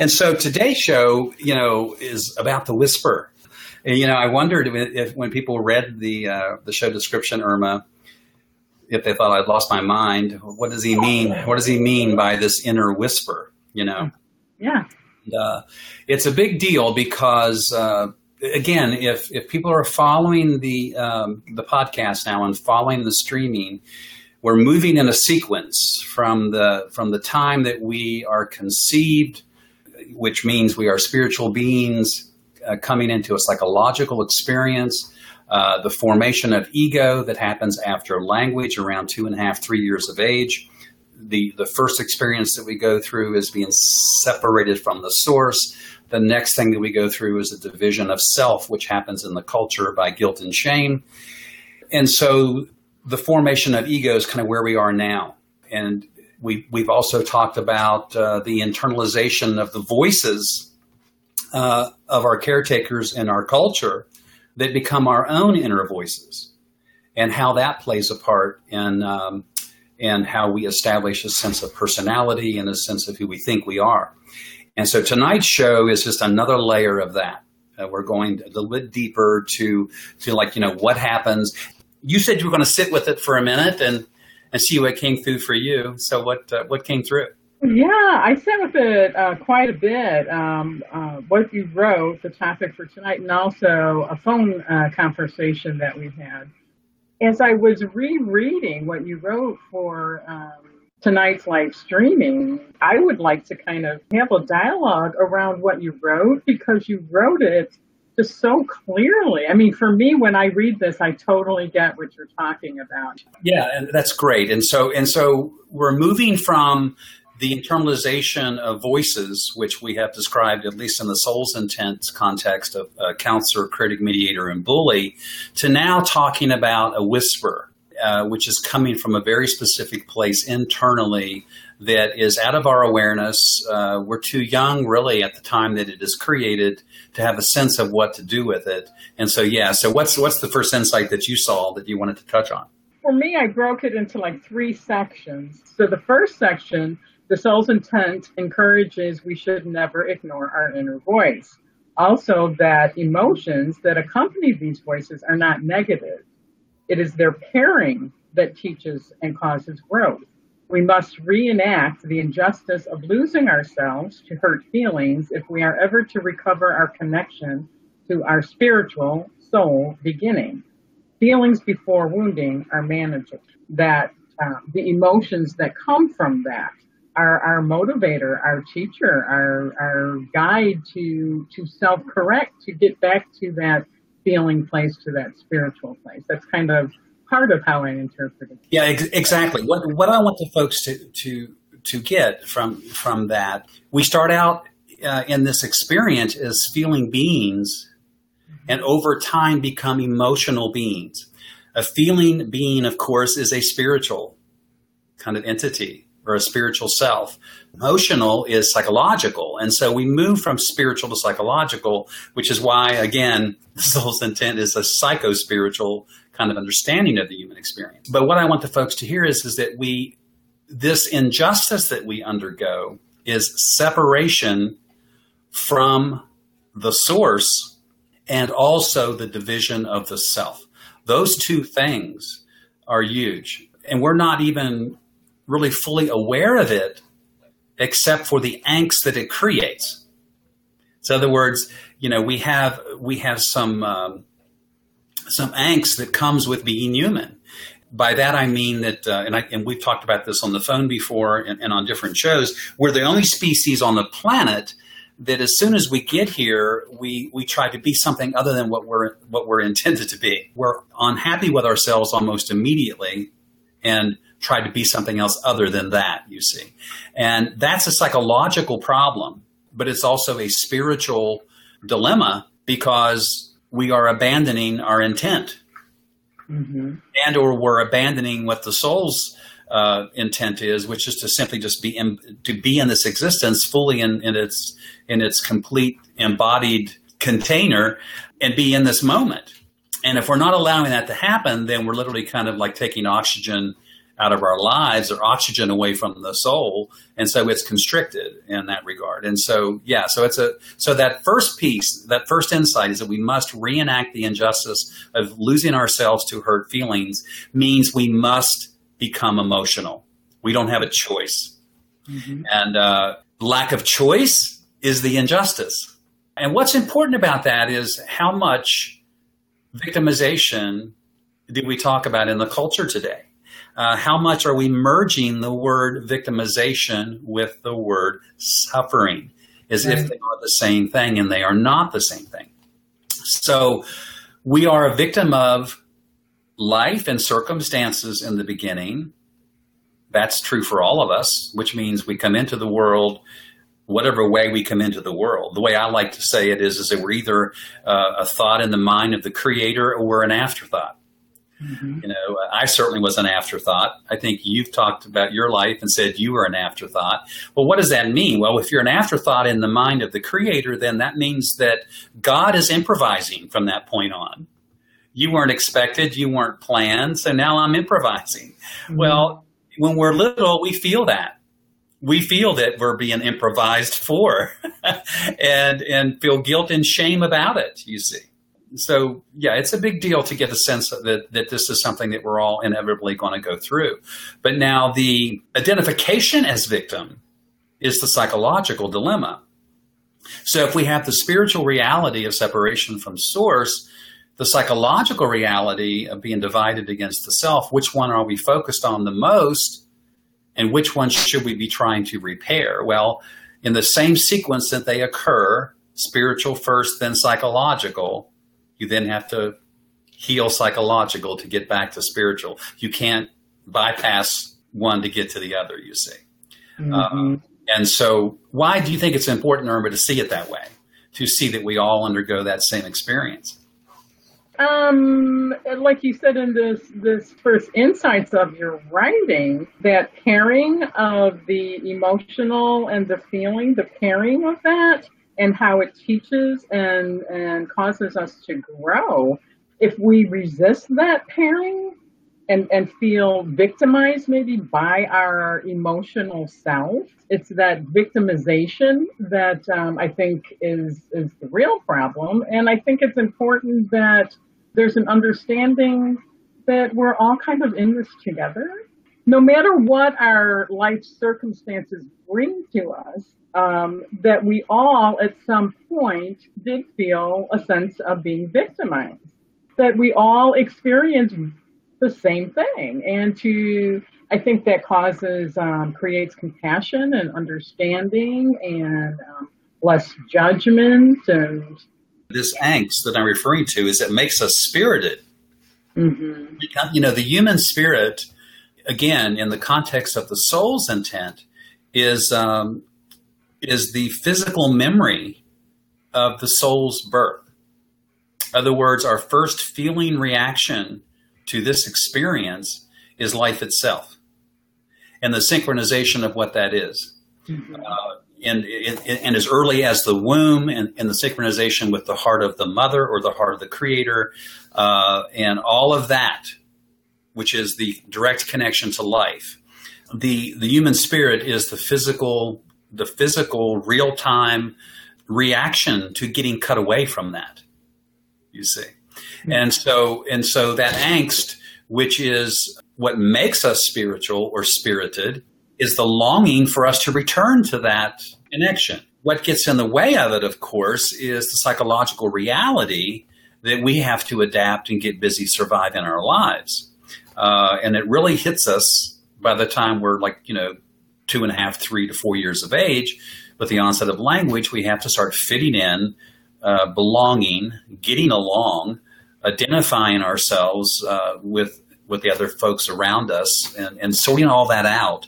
And so today's show, you know, is about the whisper. And, you know, I wondered if, if when people read the uh, the show description, Irma, if they thought I'd lost my mind. What does he mean? What does he mean by this inner whisper? You know? Yeah. Uh, it's a big deal because. Uh, again, if if people are following the um, the podcast now and following the streaming, we're moving in a sequence from the from the time that we are conceived which means we are spiritual beings uh, coming into a psychological experience. Uh, the formation of ego that happens after language around two and a half, three years of age. The, the first experience that we go through is being separated from the source. The next thing that we go through is a division of self, which happens in the culture by guilt and shame. And so the formation of ego is kind of where we are now. And we, we've also talked about uh, the internalization of the voices uh, of our caretakers in our culture that become our own inner voices and how that plays a part in, um, in how we establish a sense of personality and a sense of who we think we are. And so tonight's show is just another layer of that. Uh, we're going a little bit deeper to, to like, you know, what happens. You said you were going to sit with it for a minute and and see what came through for you. So what uh, what came through? Yeah, I sat with it uh, quite a bit. Um, uh, what you wrote, the topic for tonight, and also a phone uh, conversation that we had. As I was rereading what you wrote for um, tonight's live streaming, I would like to kind of have a dialogue around what you wrote because you wrote it just so clearly. I mean, for me, when I read this, I totally get what you're talking about. Yeah, and that's great. And so, and so we're moving from the internalization of voices, which we have described, at least in the soul's intent context of uh, counselor, critic, mediator, and bully, to now talking about a whisper, uh, which is coming from a very specific place internally that is out of our awareness. Uh, we're too young, really, at the time that it is created to have a sense of what to do with it. And so, yeah. So, what's what's the first insight that you saw that you wanted to touch on? For me, I broke it into like three sections. So, the first section, the soul's intent encourages we should never ignore our inner voice. Also, that emotions that accompany these voices are not negative. It is their pairing that teaches and causes growth. We must reenact the injustice of losing ourselves to hurt feelings if we are ever to recover our connection to our spiritual soul beginning. Feelings before wounding are manageable. That uh, the emotions that come from that are our motivator, our teacher, our, our guide to, to self-correct, to get back to that feeling place, to that spiritual place. That's kind of part of how I interpret it. Yeah, ex- exactly. What what I want the folks to to to get from from that, we start out uh, in this experience as feeling beings, and over time become emotional beings. A feeling being, of course, is a spiritual kind of entity or a spiritual self. Emotional is psychological. And so we move from spiritual to psychological, which is why, again, the soul's intent is a psycho spiritual kind of understanding of the human experience. But what I want the folks to hear is, is that we, this injustice that we undergo is separation from the source and also the division of the self. Those two things are huge. And we're not even really fully aware of it except for the angst that it creates. So, in other words, you know, we have we have some um, some angst that comes with being human. By that I mean that, uh, and, I, and we've talked about this on the phone before and, and on different shows. We're the only species on the planet that, as soon as we get here, we we try to be something other than what we're what we're intended to be. We're unhappy with ourselves almost immediately, and try to be something else other than that. You see, and that's a psychological problem but it's also a spiritual dilemma because we are abandoning our intent. Mm-hmm. And or we're abandoning what the soul's uh, intent is, which is to simply just be in, to be in this existence fully in, in its in its complete embodied container and be in this moment. And if we're not allowing that to happen, then we're literally kind of like taking oxygen out of our lives or oxygen away from the soul. And so it's constricted in that regard. And so, yeah, so it's a, so that first piece, that first insight is that we must reenact the injustice of losing ourselves to hurt feelings means we must become emotional. We don't have a choice. Mm-hmm. And uh, lack of choice is the injustice. And what's important about that is how much victimization do we talk about in the culture today? Uh, how much are we merging the word victimization with the word suffering as right. if they are the same thing and they are not the same thing? So we are a victim of life and circumstances in the beginning. That's true for all of us, which means we come into the world whatever way we come into the world. The way I like to say it is, is that we're either uh, a thought in the mind of the creator or we're an afterthought. Mm-hmm. You know, I certainly was an afterthought. I think you've talked about your life and said you were an afterthought. Well, what does that mean? Well, if you're an afterthought in the mind of the creator, then that means that God is improvising from that point on. You weren't expected, you weren't planned, so now I'm improvising. Mm-hmm. Well, when we're little, we feel that we feel that we're being improvised for and and feel guilt and shame about it you see so yeah it's a big deal to get a sense that that this is something that we're all inevitably going to go through but now the identification as victim is the psychological dilemma so if we have the spiritual reality of separation from source the psychological reality of being divided against the self which one are we focused on the most and which ones should we be trying to repair? Well, in the same sequence that they occur, spiritual first, then psychological, you then have to heal psychological to get back to spiritual. You can't bypass one to get to the other, you see. Mm-hmm. Um, and so, why do you think it's important, Irma, to see it that way? To see that we all undergo that same experience? Um, like you said in this this first insights of your writing, that pairing of the emotional and the feeling, the pairing of that, and how it teaches and and causes us to grow. If we resist that pairing and and feel victimized maybe by our emotional self, it's that victimization that um, I think is is the real problem. And I think it's important that there's an understanding that we're all kind of in this together. No matter what our life circumstances bring to us, um, that we all at some point did feel a sense of being victimized. That we all experience the same thing. And to, I think that causes, um, creates compassion and understanding and um, less judgment and this angst that I'm referring to is it makes us spirited. Mm-hmm. You know, the human spirit, again, in the context of the soul's intent, is um, is the physical memory of the soul's birth. In other words, our first feeling reaction to this experience is life itself, and the synchronization of what that is. Mm-hmm. Uh, and, and as early as the womb and, and, the synchronization with the heart of the mother or the heart of the creator uh, and all of that which is the direct connection to life the the human spirit is the physical the physical real-time reaction to getting cut away from that you see and so and so that angst which is what makes us spiritual or spirited is the longing for us to return to that connection. What gets in the way of it, of course, is the psychological reality that we have to adapt and get busy surviving our lives. Uh, and it really hits us by the time we're like, you know, two and a half, three to four years of age. With the onset of language, we have to start fitting in, uh, belonging, getting along, identifying ourselves uh, with with the other folks around us, and, and sorting all that out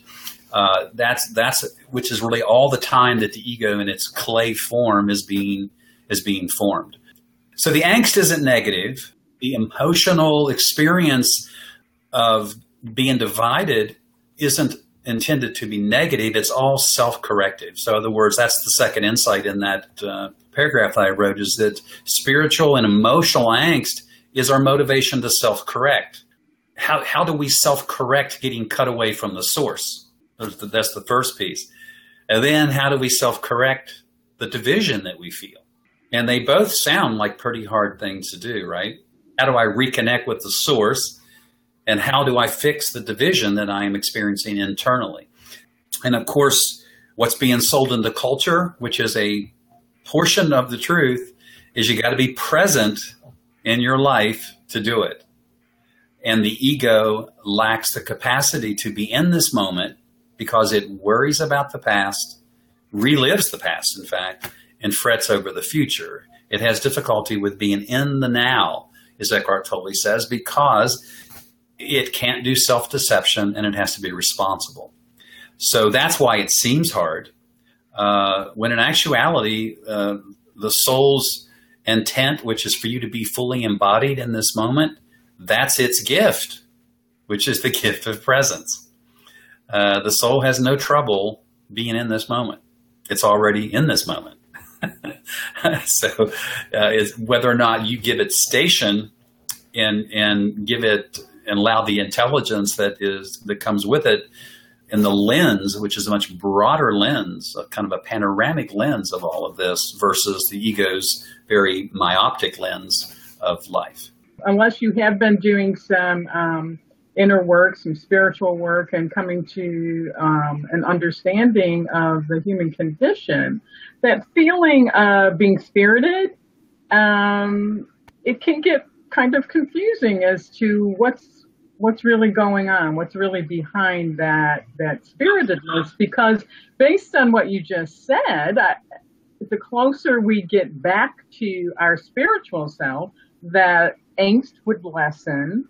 Uh, that's that's which is really all the time that the ego in its clay form is being is being formed. So the angst isn't negative. The emotional experience of being divided isn't intended to be negative. It's all self-corrective. So, in other words, that's the second insight in that uh, paragraph that I wrote: is that spiritual and emotional angst is our motivation to self-correct. How how do we self-correct getting cut away from the source? That's the first piece. And then how do we self-correct the division that we feel? And they both sound like pretty hard things to do, right? How do I reconnect with the source? And how do I fix the division that I am experiencing internally? And of course, what's being sold in the culture, which is a portion of the truth, is you got to be present in your life to do it. And the ego lacks the capacity to be in this moment because it worries about the past, relives the past, in fact, and frets over the future. It has difficulty with being in the now, as Eckhart Tolle says, because it can't do self deception and it has to be responsible. So that's why it seems hard. Uh, when in actuality, uh, the soul's intent, which is for you to be fully embodied in this moment, that's its gift, which is the gift of presence. Uh, the soul has no trouble being in this moment. It's already in this moment. so, uh, whether or not you give it station and and give it and allow the intelligence that is that comes with it and the lens, which is a much broader lens, a kind of a panoramic lens of all of this, versus the ego's very myopic lens of life. Unless you have been doing some um, inner work, some spiritual work, and coming to um, an understanding of the human condition, that feeling of being spirited, um, it can get kind of confusing as to what's what's really going on, what's really behind that that spiritedness. Because based on what you just said, I, the closer we get back to our spiritual self, that angst would lessen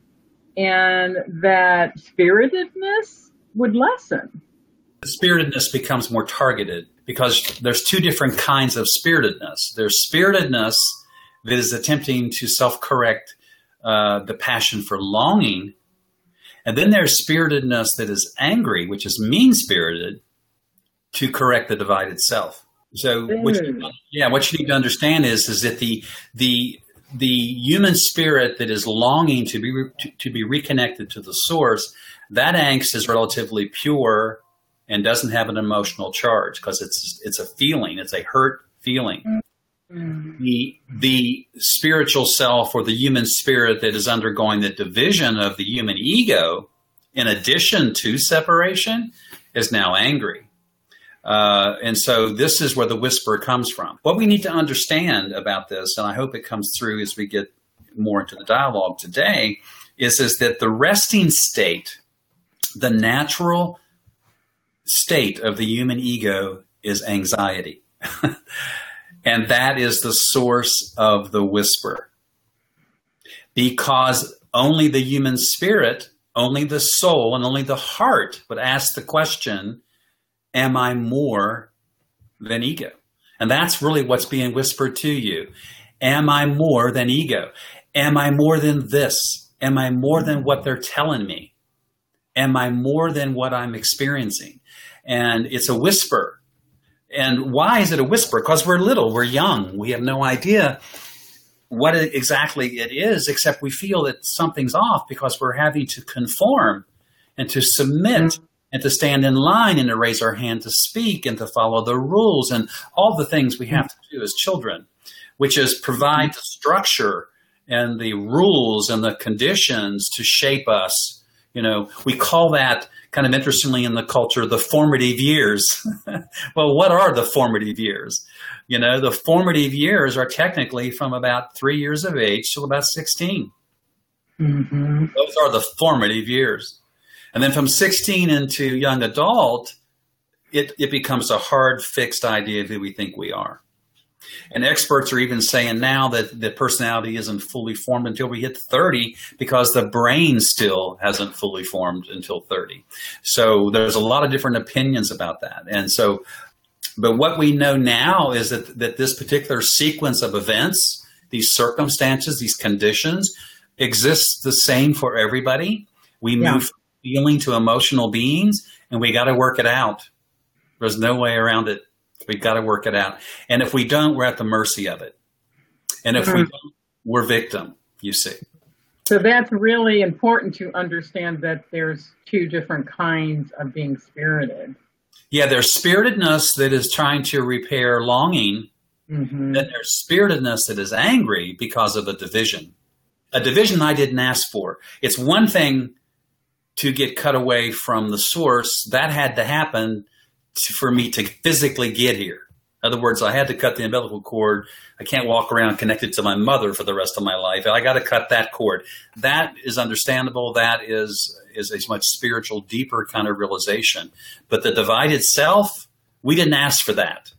and that spiritedness would lessen. Spiritedness becomes more targeted because there's two different kinds of spiritedness. There's spiritedness that is attempting to self correct uh, the passion for longing. And then there's spiritedness that is angry, which is mean spirited, to correct the divided self. So, what you, yeah, what you need to understand is is that the the the human spirit that is longing to be to, to, be reconnected to the source, that angst is relatively pure and doesn't have an emotional charge because it's it's a feeling, it's a hurt feeling. Mm-hmm. The the spiritual self or the human spirit that is undergoing the division of the human ego, in addition to separation, is now angry. Uh, and so this is where the whisper comes from. What we need to understand about this, and I hope it comes through as we get more into the dialogue today, is, is that the resting state, the natural state of the human ego is anxiety. and that is the source of the whisper. Because only the human spirit, only the soul, and only the heart would ask the question am I more than ego? And that's really what's being whispered to you. Am I more than ego? Am I more than this? Am I more than what they're telling me? Am I more than what I'm experiencing? And it's a whisper. And why is it a whisper? Because we're little, we're young, we have no idea what exactly it is, except we feel that something's off because we're having to conform and to submit mm-hmm and to stand in line and to raise our hand to speak and to follow the rules and all the things we have to do as children, which is provide the structure and the rules and the conditions to shape us. You know, we call that kind of interestingly in the culture the formative years. well, what are the formative years? You know, the formative years are technically from about three years of age till about 16. Mm-hmm. Those are the formative years. And then from 16 into young adult, it, it becomes a hard, fixed idea of who we think we are. And experts are even saying now that the personality isn't fully formed until we hit 30 because the brain still hasn't fully formed until 30. So there's a lot of different opinions about that. And so, but what we know now is that, that this particular sequence of events, these circumstances, these conditions exists the same for everybody. We yeah. move feeling to emotional beings and we got to work it out. There's no way around it. We've got to work it out. And if we don't, we're at the mercy of it. And if mm-hmm. we don't, we're victim, you see. So that's really important to understand that there's two different kinds of being spirited. Yeah, there's spiritedness that is trying to repair longing. Mm-hmm. Then there's spiritedness that is angry because of a division. A division I didn't ask for. It's one thing to get cut away from the source. That had to happen to, for me to physically get here. In other words, I had to cut the umbilical cord. I can't walk around connected to my mother for the rest of my life. I got to cut that cord. That is understandable. That is is a much spiritual, deeper kind of realization. But the divided self, we didn't ask for that.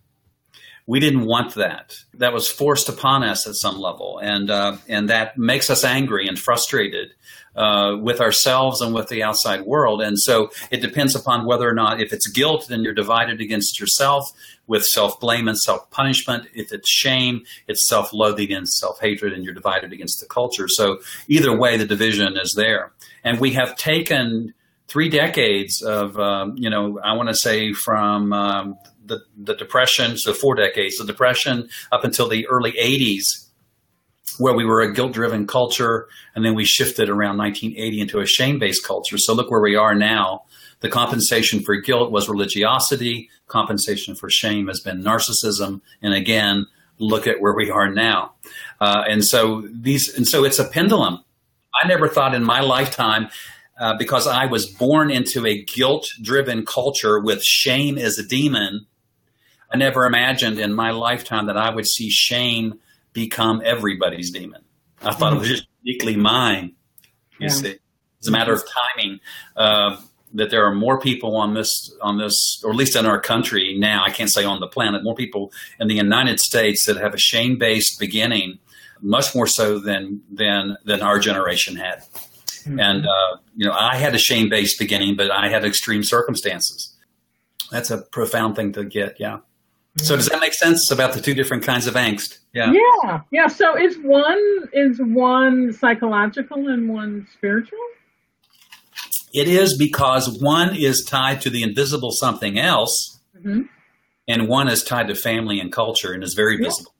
We didn't want that. That was forced upon us at some level, and uh, and that makes us angry and frustrated uh, with ourselves and with the outside world. And so it depends upon whether or not, if it's guilt, then you're divided against yourself with self blame and self punishment. If it's shame, it's self loathing and self hatred, and you're divided against the culture. So either way, the division is there. And we have taken three decades of, um, you know, I want to say from um, the, the Depression, so four decades, the Depression up until the early 80s where we were a guilt driven culture and then we shifted around 1980 into a shame based culture. So look where we are now. The compensation for guilt was religiosity. Compensation for shame has been narcissism. And again, look at where we are now. Uh, and so these, and so it's a pendulum. I never thought in my lifetime, uh, because I was born into a guilt driven culture with shame as a demon. I never imagined in my lifetime that I would see shame become everybody's demon. I thought mm-hmm. it was just uniquely mine. You yeah. see, it's a matter of timing. Uh, that there are more people on this on this, or at least in our country now. I can't say on the planet. More people in the United States that have a shame based beginning, much more so than than than our generation had. Mm-hmm. And uh, you know, I had a shame based beginning, but I had extreme circumstances. That's a profound thing to get. Yeah. So does that make sense about the two different kinds of angst? Yeah. Yeah. Yeah. So is one is one psychological and one spiritual? It is because one is tied to the invisible something else, mm-hmm. and one is tied to family and culture and is very visible.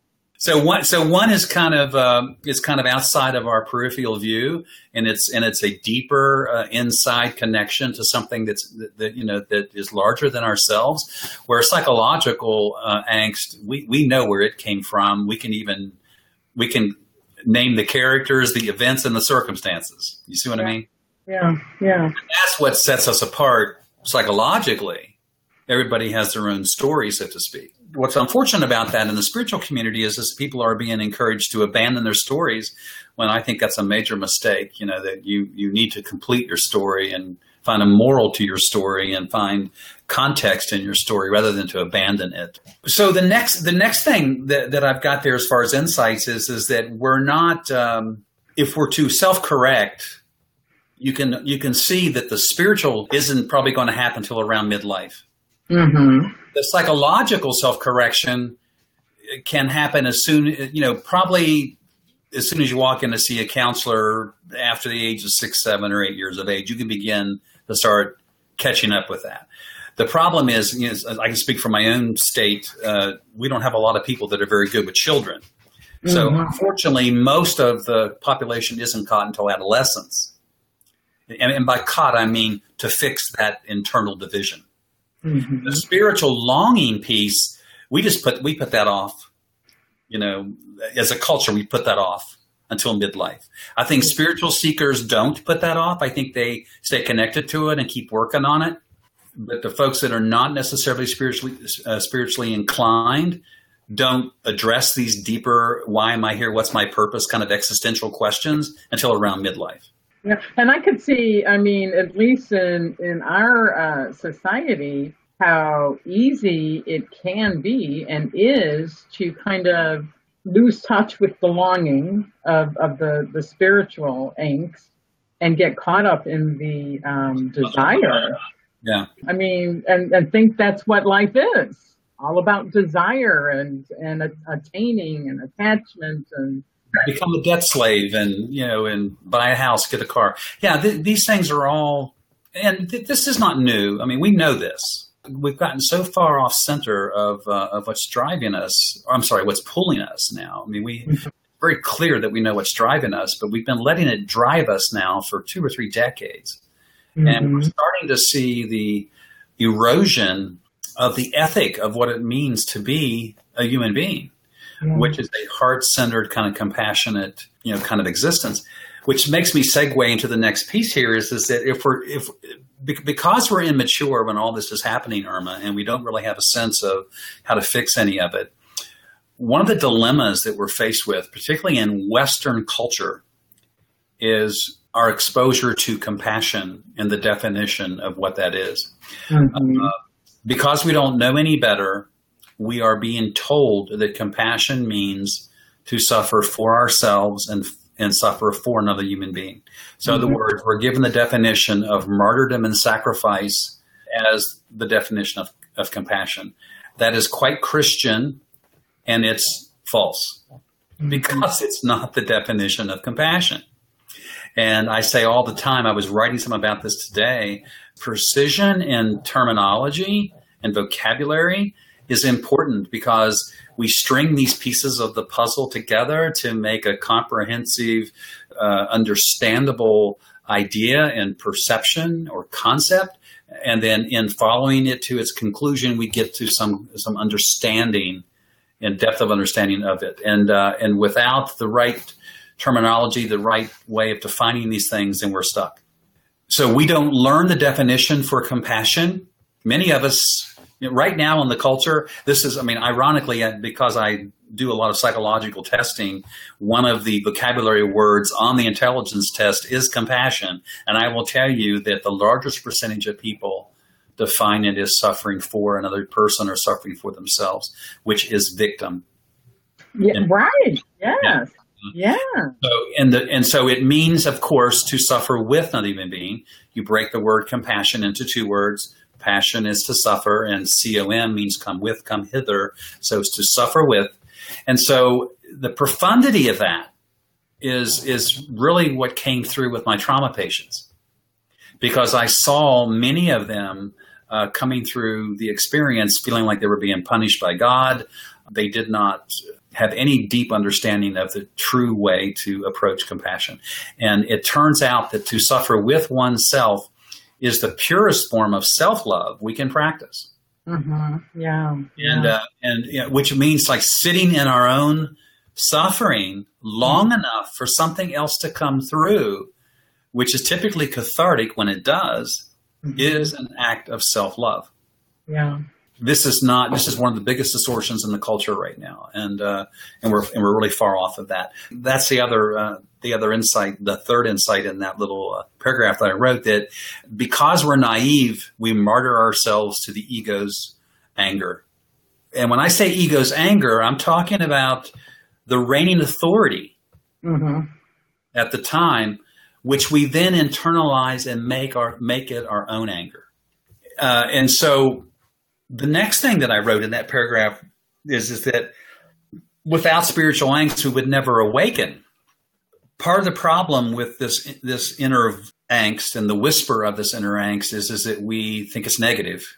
So one, so one is kind of uh, is kind of outside of our peripheral view, and it's and it's a deeper uh, inside connection to something that's that, that, you know that is larger than ourselves. Where psychological uh, angst, we we know where it came from. We can even we can name the characters, the events, and the circumstances. You see what yeah. I mean? Yeah, yeah. And that's what sets us apart psychologically. Everybody has their own story, so to speak what's unfortunate about that in the spiritual community is that people are being encouraged to abandon their stories when I think that's a major mistake. You know, that you, you need to complete your story and find a moral to your story and find context in your story rather than to abandon it. So the next the next thing that, that I've got there as far as insights is is that we're not um, if we're to self correct, you can you can see that the spiritual isn't probably going to happen until around midlife. Mm-hmm. The psychological self correction can happen as soon, you know, probably as soon as you walk in to see a counselor after the age of six, seven, or eight years of age, you can begin to start catching up with that. The problem is, you know, I can speak from my own state. Uh, we don't have a lot of people that are very good with children. So, mm-hmm. unfortunately, most of the population isn't caught until adolescence. And, and by caught, I mean to fix that internal division. Mm-hmm. The spiritual longing piece, we just put we put that off. You know, as a culture, we put that off until midlife. I think spiritual seekers don't put that off. I think they stay connected to it and keep working on it. But the folks that are not necessarily spiritually uh, spiritually inclined don't address these deeper why am I here? What's my purpose? kind of existential questions until around midlife. Yeah, and I could see. I mean, at least in in our uh, society, how easy it can be and is to kind of lose touch with the longing of, of the, the spiritual angst and get caught up in the um, desire. Yeah. I mean, and, and think that's what life is all about desire and, and attaining and attachment and become a debt slave and, you know, and buy a house, get a car. Yeah. Th- these things are all, and th- this is not new. I mean, we know this we've gotten so far off center of uh, of what's driving us. I'm sorry, what's pulling us now. I mean, we mm-hmm. very clear that we know what's driving us, but we've been letting it drive us now for two or three decades, mm-hmm. and we're starting to see the erosion of the ethic of what it means to be a human being, which is a heart centered kind of compassionate, you know, kind of existence. Which makes me segue into the next piece here is, is that if we're if because we're immature when all this is happening, Irma, and we don't really have a sense of how to fix any of it, one of the dilemmas that we're faced with, particularly in Western culture, is our exposure to compassion and the definition of what that is. Mm-hmm. Uh, because we don't know any better, we are being told that compassion means to suffer for ourselves and and suffer for another human being. So, mm-hmm. in other words, we're given the definition of martyrdom and sacrifice as the definition of, of compassion. That is quite Christian and it's false mm-hmm. because it's not the definition of compassion. And I say all the time, I was writing some about this today precision in terminology and vocabulary is important because we string these pieces of the puzzle together to make a comprehensive, uh, understandable idea and perception or concept. And then in following it to its conclusion, we get to some, some understanding and depth of understanding of it. And, uh, and without the right terminology, the right way of defining these things, then we're stuck. So we don't learn the definition for compassion. Many of us you know, right now in the culture, this is, I mean, ironically, because I do a lot of psychological testing, one of the vocabulary words on the intelligence test is compassion. And I will tell you that the largest percentage of people define it as suffering for another person or suffering for themselves, which is victim. Yeah, and, right. Yes. Yeah. Yeah. So and the and so it means, of course, to suffer with another human being. You break the word compassion into two words: Passion is to suffer, and com means come with, come hither. So it's to suffer with. And so the profundity of that is, is really what came through with my trauma patients. Because I saw many of them uh, coming through the experience feeling like they were being punished by God. They did not have any deep understanding of the true way to approach compassion. And it turns out that to suffer with oneself is the purest form of self love we can practice. Mm-hmm. Yeah. And, yeah. Uh, and you know, which means like sitting in our own suffering long mm-hmm. enough for something else to come through, which is typically cathartic when it does, mm-hmm. is an act of self love. Yeah this is not this is one of the biggest distortions in the culture right now. And uh, and we're and we're really far off of that. That's the other uh, the other insight the third insight in that little uh, paragraph that I wrote that because we're naive we martyr ourselves to the ego's anger. And when I say ego's anger I'm talking about the reigning authority mm-hmm. at the time which we then internalize and make our make it our own anger. Uh, and so the next thing that I wrote in that paragraph is, is that without spiritual angst, we would never awaken. Part of the problem with this this inner angst and the whisper of this inner angst is, is that we think it's negative.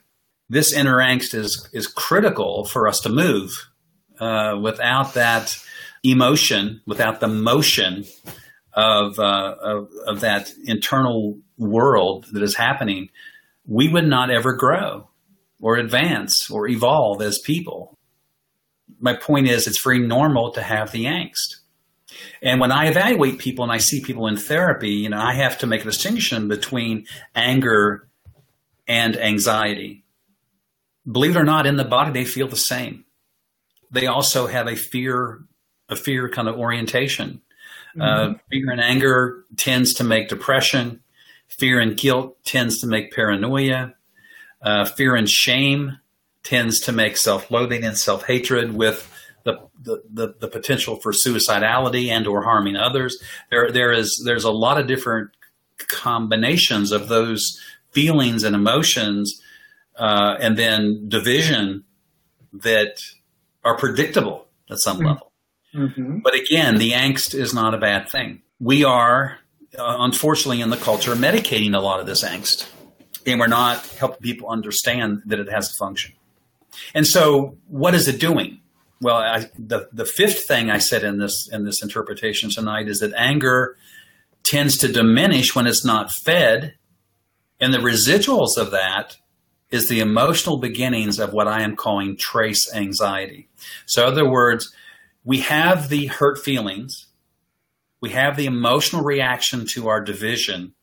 This inner angst is is critical for us to move. Uh, without that emotion, without the motion of, uh, of of that internal world that is happening, we would not ever grow or advance or evolve as people. My point is, it's very normal to have the angst. And when I evaluate people and I see people in therapy, you know, I have to make a distinction between anger and anxiety. Believe it or not, in the body, they feel the same. They also have a fear, a fear kind of orientation. Mm-hmm. Uh, fear and anger tends to make depression. Fear and guilt tends to make paranoia Uh, fear and shame tends to make self-loathing and self-hatred with the, the, the, the, potential for suicidality and or harming others. There, there is, there's a lot of different combinations of those feelings and emotions, uh, and then division that are predictable at some mm-hmm. level. Mm-hmm. But again, the angst is not a bad thing. We are, uh, unfortunately, in the culture, medicating a lot of this angst, and we're not helping people understand that it has a function. And so, what is it doing? Well, I, the the fifth thing I said in this in this interpretation tonight is that anger tends to diminish when it's not fed, and the residuals of that is the emotional beginnings of what I am calling trace anxiety. So, in other words, we have the hurt feelings, we have the emotional reaction to our division,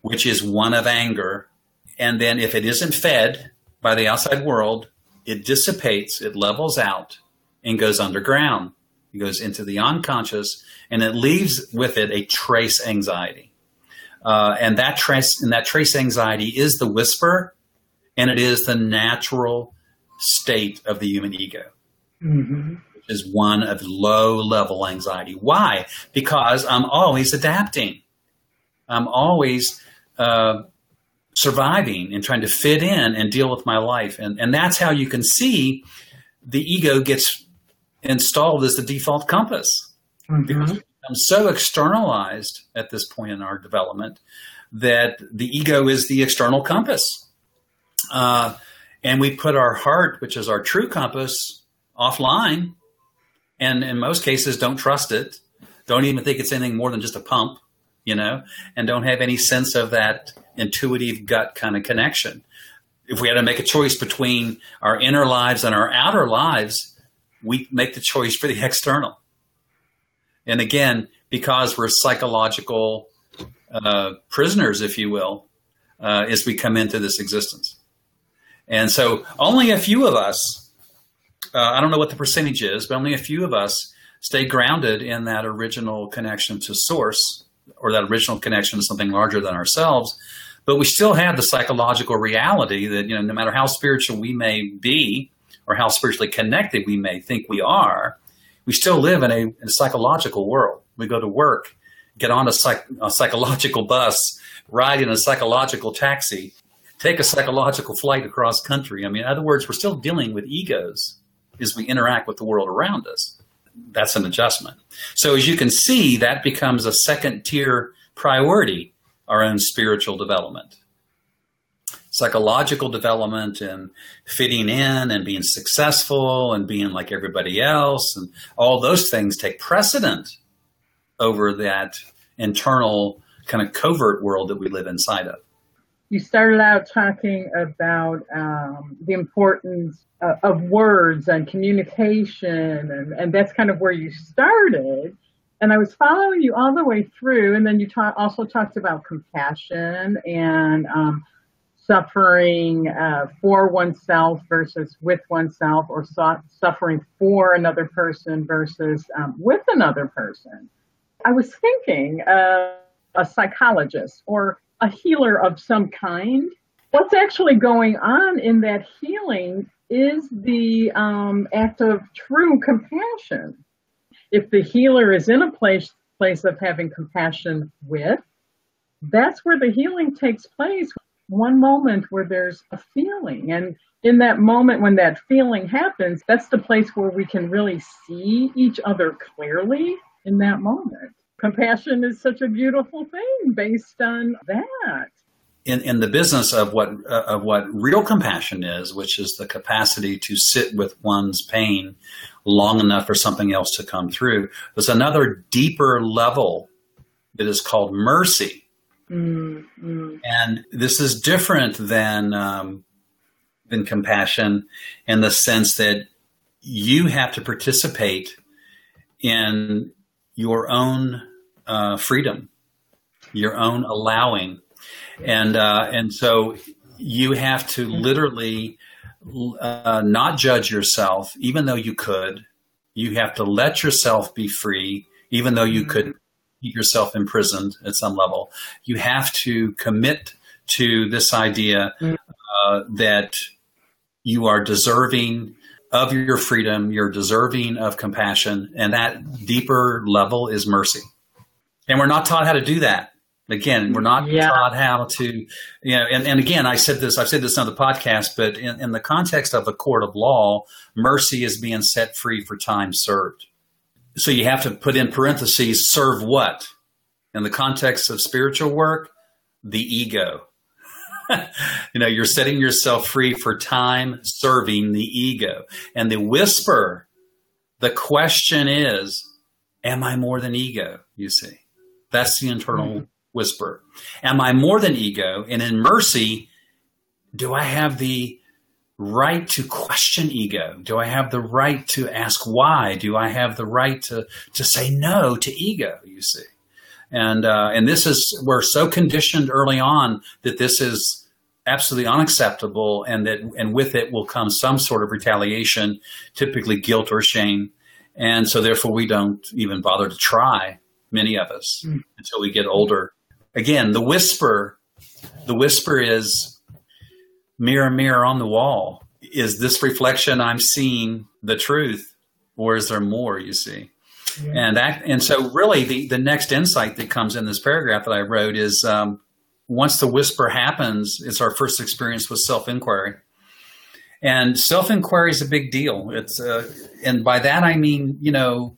which is one of anger, and then if it isn't fed by the outside world, it dissipates, it levels out, and goes underground. It goes into the unconscious, and it leaves with it a trace anxiety. Uh, and that trace and that trace anxiety is the whisper, and it is the natural state of the human ego, mm-hmm. which is one of low level anxiety. Why? Because I'm always adapting. I'm always uh, surviving and trying to fit in and deal with my life. And, and that's how you can see the ego gets installed as the default compass. Mm-hmm. Because so externalized at this point in our development that the ego is the external compass. Uh, and we put our heart, which is our true compass, offline. And in most cases, don't trust it. Don't even think it's anything more than just a pump, you know, and don't have any sense of that intuitive gut kind of connection. If we had to make a choice between our inner lives and our outer lives, we make the choice for the external. And again, because we're psychological uh, prisoners, if you will, uh, as we come into this existence. And so only a few of us, uh, I don't know what the percentage is, but only a few of us stay grounded in that original connection to source or that original connection to something larger than ourselves but we still have the psychological reality that you know no matter how spiritual we may be or how spiritually connected we may think we are we still live in a, in a psychological world. We go to work get on a, psych, a psychological bus ride in a psychological taxi take a psychological flight across country. I mean in other words we're still dealing with egos as we interact with the world around us. That's an adjustment. So as you can see that becomes a second tier priority our own spiritual development. Psychological development and fitting in and being successful and being like everybody else and all those things take precedent over that internal kind of covert world that we live inside of. You started out talking about um, the importance uh, of words and communication, and, and that's kind of where you started and I was following you all the way through, and then you ta- also talked about compassion and um, suffering uh, for oneself versus with oneself, or su- suffering for another person versus um, with another person. I was thinking uh, a psychologist or a healer of some kind. What's actually going on in that healing is the um, act of true compassion if the healer is in a place place of having compassion with, that's where the healing takes place. One moment where there's a feeling. And in that moment when that feeling happens, that's the place where we can really see each other clearly in that moment. Compassion is such a beautiful thing based on that in, in the business of what uh, of what real compassion is, which is the capacity to sit with one's pain long enough for something else to come through. There's another deeper level that is called mercy, mm-hmm. and this is different than um, than compassion in the sense that you have to participate in your own uh, freedom, your own allowing and uh, and so you have to literally uh, not judge yourself, even though you could. You have to let yourself be free, even though you could keep yourself imprisoned at some level. You have to commit to this idea uh, that you are deserving of your freedom, you're deserving of compassion, and that deeper level is mercy. And we're not taught how to do that. Again, we're not yeah. taught how to, you know, and, and again, I said this, I've said this on the podcast, but in, in the context of a court of law, mercy is being set free for time served. So you have to put in parentheses, serve what? In the context of spiritual work, the ego. you know, you're setting yourself free for time serving the ego. And the whisper, the question is, am I more than ego? You see, that's the internal mm-hmm. Whisper. Am I more than ego? And in mercy, do I have the right to question ego? Do I have the right to ask why? Do I have the right to, to say no to ego? You see, and uh, and this is we're so conditioned early on that this is absolutely unacceptable, and that and with it will come some sort of retaliation, typically guilt or shame, and so therefore we don't even bother to try. Many of us mm. until we get older. Again, the whisper, the whisper is mirror, mirror on the wall. Is this reflection I'm seeing the truth, or is there more? You see, yeah. and that, and so really the the next insight that comes in this paragraph that I wrote is um, once the whisper happens, it's our first experience with self inquiry. And self inquiry is a big deal. It's uh, and by that I mean you know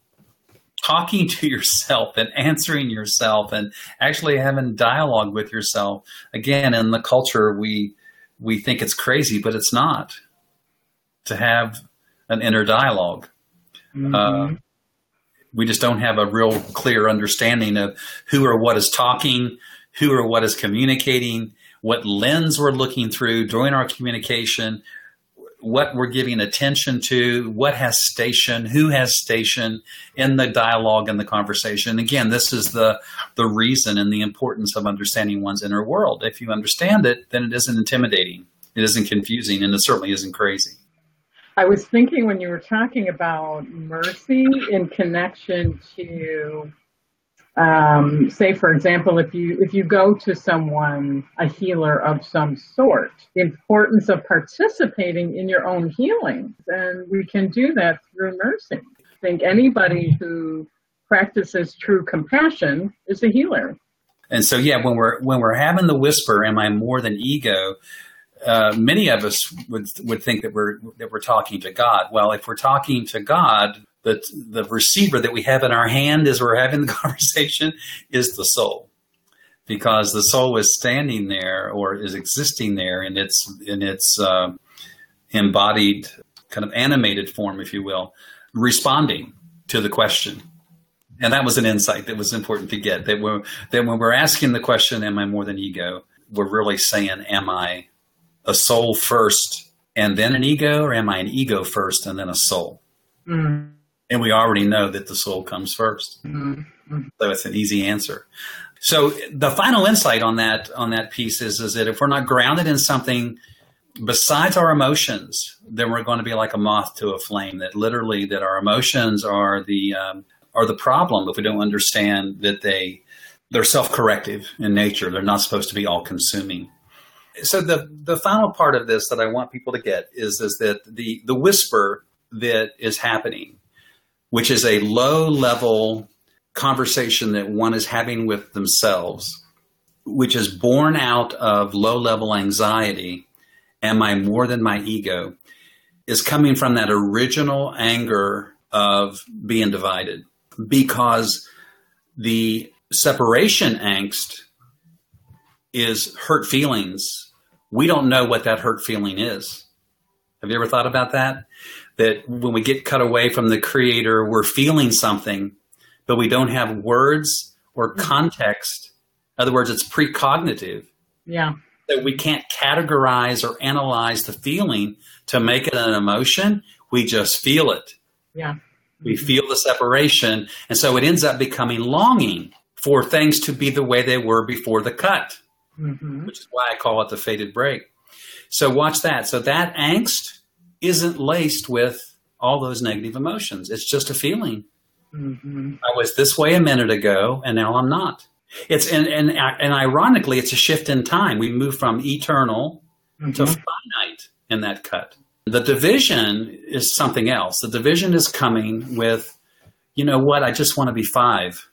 talking to yourself and answering yourself and actually having dialogue with yourself. Again, in the culture we we think it's crazy, but it's not to have an inner dialog mm-hmm. uh, we just don't have a real clear understanding of who or what is talking, who or what is communicating, what lens we're looking through during our communication, what we're giving attention to, what has station, who has station in the dialogue and the conversation. Again, this is the the reason and the importance of understanding one's inner world. If you understand it, then it isn't intimidating, it isn't confusing, and it certainly isn't crazy. I was thinking when you were talking about mercy in connection to um, say for example if you if you go to someone a healer of some sort the importance of participating in your own healing and we can do that through mercy i think anybody who practices true compassion is a healer. And so yeah when we're when we're having the whisper am i more than ego? Uh, many of us would would think that we're that we're talking to God. Well, if we're talking to God, the the receiver that we have in our hand as we're having the conversation is the soul, because the soul is standing there or is existing there in its in its uh, embodied kind of animated form, if you will, responding to the question. And that was an insight that was important to get. That when that when we're asking the question, "Am I more than ego?" We're really saying, "Am I a soul first and then an ego, or am I an ego first and then a soul?" Mm. And we already know that the soul comes 1st mm-hmm. So it's an easy answer. So the final insight on that on that piece is is that if we're not grounded in something besides our emotions, then we're going to be like a moth to a flame. That literally that our emotions are the um, are the problem if we don't understand that they they're self corrective in nature. They're not supposed to be all consuming. So the the final part of this that I want people to get is is that the the whisper that is happening which is a low level conversation that one is having with themselves, which is born out of low level anxiety. Am I more than my ego? Is coming from that original anger of being divided because the separation angst is hurt feelings. We don't know what that hurt feeling is. Have you ever thought about that? That when we get cut away from the creator, we're feeling something, but we don't have words or mm-hmm. context. In other words, it's precognitive. Yeah. That we can't categorize or analyze the feeling to make it an emotion. We just feel it. Yeah. We feel the separation. And so it ends up becoming longing for things to be the way they were before the cut, mm-hmm. which is why I call it the faded break. So watch that. So that angst isn't laced with all those negative emotions. It's just a feeling. Mm-hmm. I was this way a minute ago, and now I'm not. It's and, and and ironically, it's a shift in time. We move from eternal mm-hmm. to finite in that cut. The division is something else. The division is coming with, you know what? I just want to be five.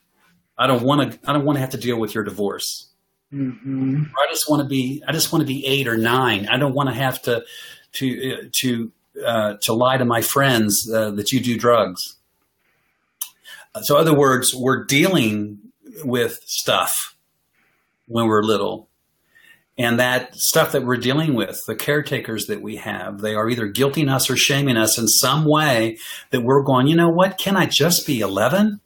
I don't want to. I don't want to have to deal with your divorce. Mm-hmm. I just want to be. I just want to be eight or nine. I don't want to have to to uh, to uh, to lie to my friends uh, that you do drugs. So, in other words, we're dealing with stuff when we're little. And that stuff that we're dealing with, the caretakers that we have, they are either guilting us or shaming us in some way that we're going, you know what? Can I just be 11?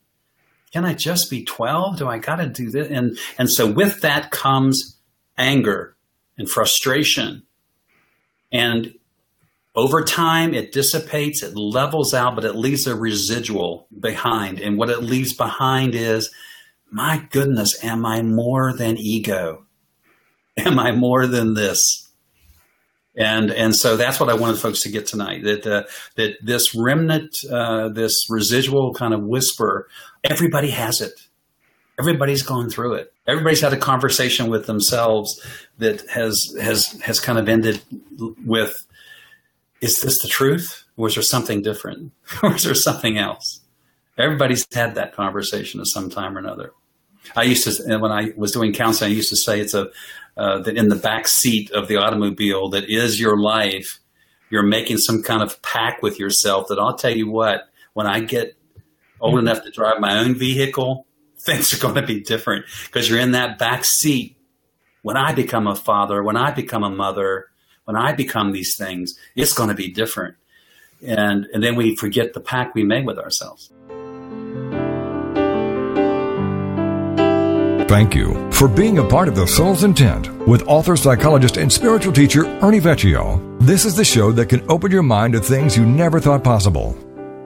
Can I just be 12? Do I got to do this? And, and so with that comes anger and frustration. And over time, it dissipates, it levels out, but it leaves a residual behind. And what it leaves behind is, my goodness, am I more than ego? Am I more than this? And and so that's what I wanted folks to get tonight. That uh, that this remnant, uh, this residual kind of whisper, everybody has it. Everybody's gone through it. Everybody's had a conversation with themselves that has has has kind of ended with, "Is this the truth, or is there something different, or is there something else?" Everybody's had that conversation at some time or another. I used to, when I was doing counseling, I used to say it's a uh, that in the back seat of the automobile that is your life, you're making some kind of pact with yourself that I'll tell you what, when I get old mm-hmm. enough to drive my own vehicle, things are going to be different because you're in that back seat. When I become a father, when I become a mother, when I become these things, it's going to be different. And, and then we forget the pact we made with ourselves. Thank you for being a part of The Soul's Intent with author, psychologist, and spiritual teacher Ernie Vecchio. This is the show that can open your mind to things you never thought possible.